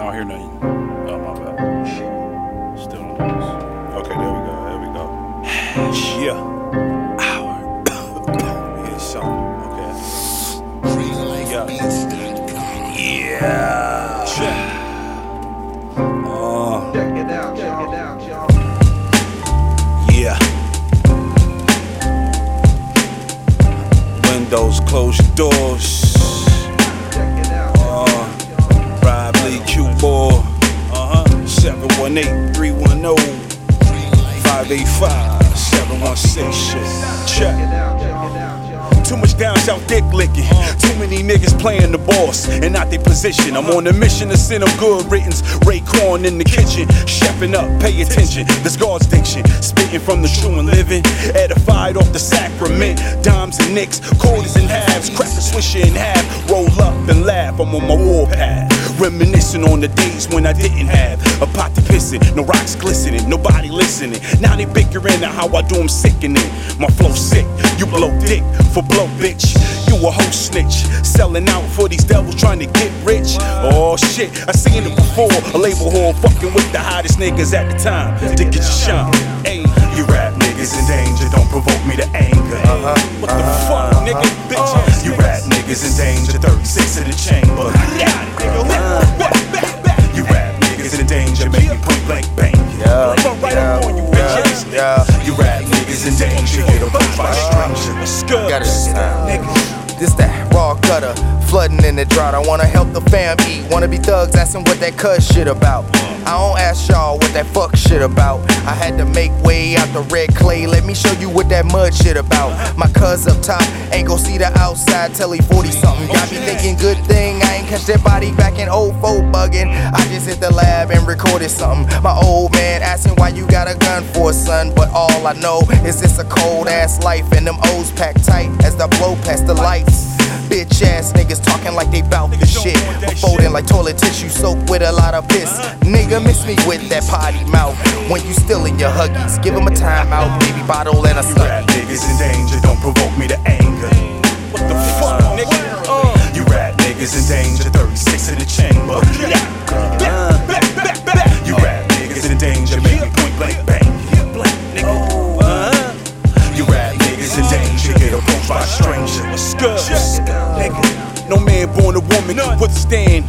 I don't hear nothing. Oh, my bad. Still on this. Okay, there we go. There we go. yeah. Hour. Here's something. Okay. Yeah. Yeah. Check. Uh, Check it out, check it out, y'all. yeah. Windows, close your doors. 585 716. Shit. Check. Too much down south dick licking. Too many niggas playing the boss and not their position. I'm on a mission to send them good riddance. Raekwon in the kitchen, chefing up, pay attention. This God's diction, spitting from the true and living. Edified off the sacrament. Dimes and nicks, quarters and halves, crack a swisher in half. Roll up and laugh, I'm on my warpath. Reminiscing on the days when I didn't have a pot to piss in, no rocks glistening, nobody listening. Now they bickering at how I do 'em sickening. My flow sick, you blow dick for blow, bitch. You a whole snitch, selling out for these devils trying to get rich. Oh shit, I seen it before. A label whore fucking with the hottest niggas at the time to get your shine. Hey, you rap niggas in danger, don't provoke me to anger. Uh-huh, what the fuck, uh-huh, nigga, uh-huh. bitch? You rap niggas in danger, 36 in the chamber. Niggas in danger, get approached by strangers. Got it this time. This that raw gutter, flooding in the drought. I wanna help the fam eat. Wanna be thugs, asking what that cuz shit about. I don't ask y'all what that fuck shit about. I had to make way out the red clay. Let me show you what that mud shit about. My cuz up top ain't gon' see the outside till he 40 something. Got me thinking good thing I ain't catch that body back in 04 bugging. I just hit the lab and recorded something. My old man asking why you got a gun for, son. But all I know is it's a cold ass life and them O's packed tight as the blow past the lights. Bitch ass niggas talking like they bout the shit. Folding like toilet tissue soaked with a lot of piss. Nigga, miss me with that potty mouth. When you still in your huggies, give him a timeout, baby bottle and a study. niggas in danger, don't provoke strangers. Nigga. No man born a woman can withstand.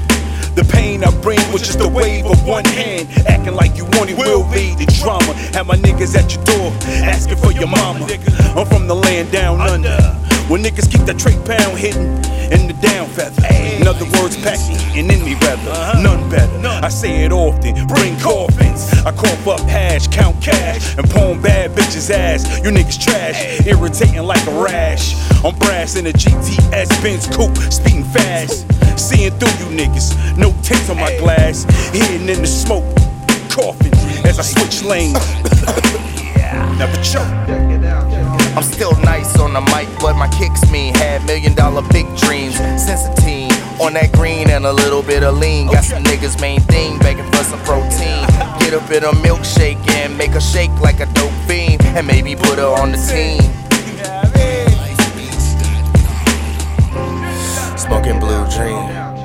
The pain I bring with just a wave of one hand. Acting like you want it will be the drama. Have my niggas at your door asking for your mama. I'm from the land down under. When niggas keep that trait pound hidden in the down feather. In other words, packing and in me rather. Uh-huh. None better. I say it often. Bring coffins. I cough up hash, count cash, and palm bad bitches ass. You niggas trash, irritating like a rash. I'm brass in a GTS Benz coupe, speeding fast. Seeing through you niggas, no tints on my glass. Hidden in the smoke, coughing as I switch lanes. Never choke. I'm still nice on the mic, but my kicks mean had million dollar big dreams. Since a teen, on that green and a little bit of lean. Got some niggas main thing, begging for some protein. Get up in a milkshake and make her shake like a dope fiend, and maybe put her on the team. Smoking blue dream.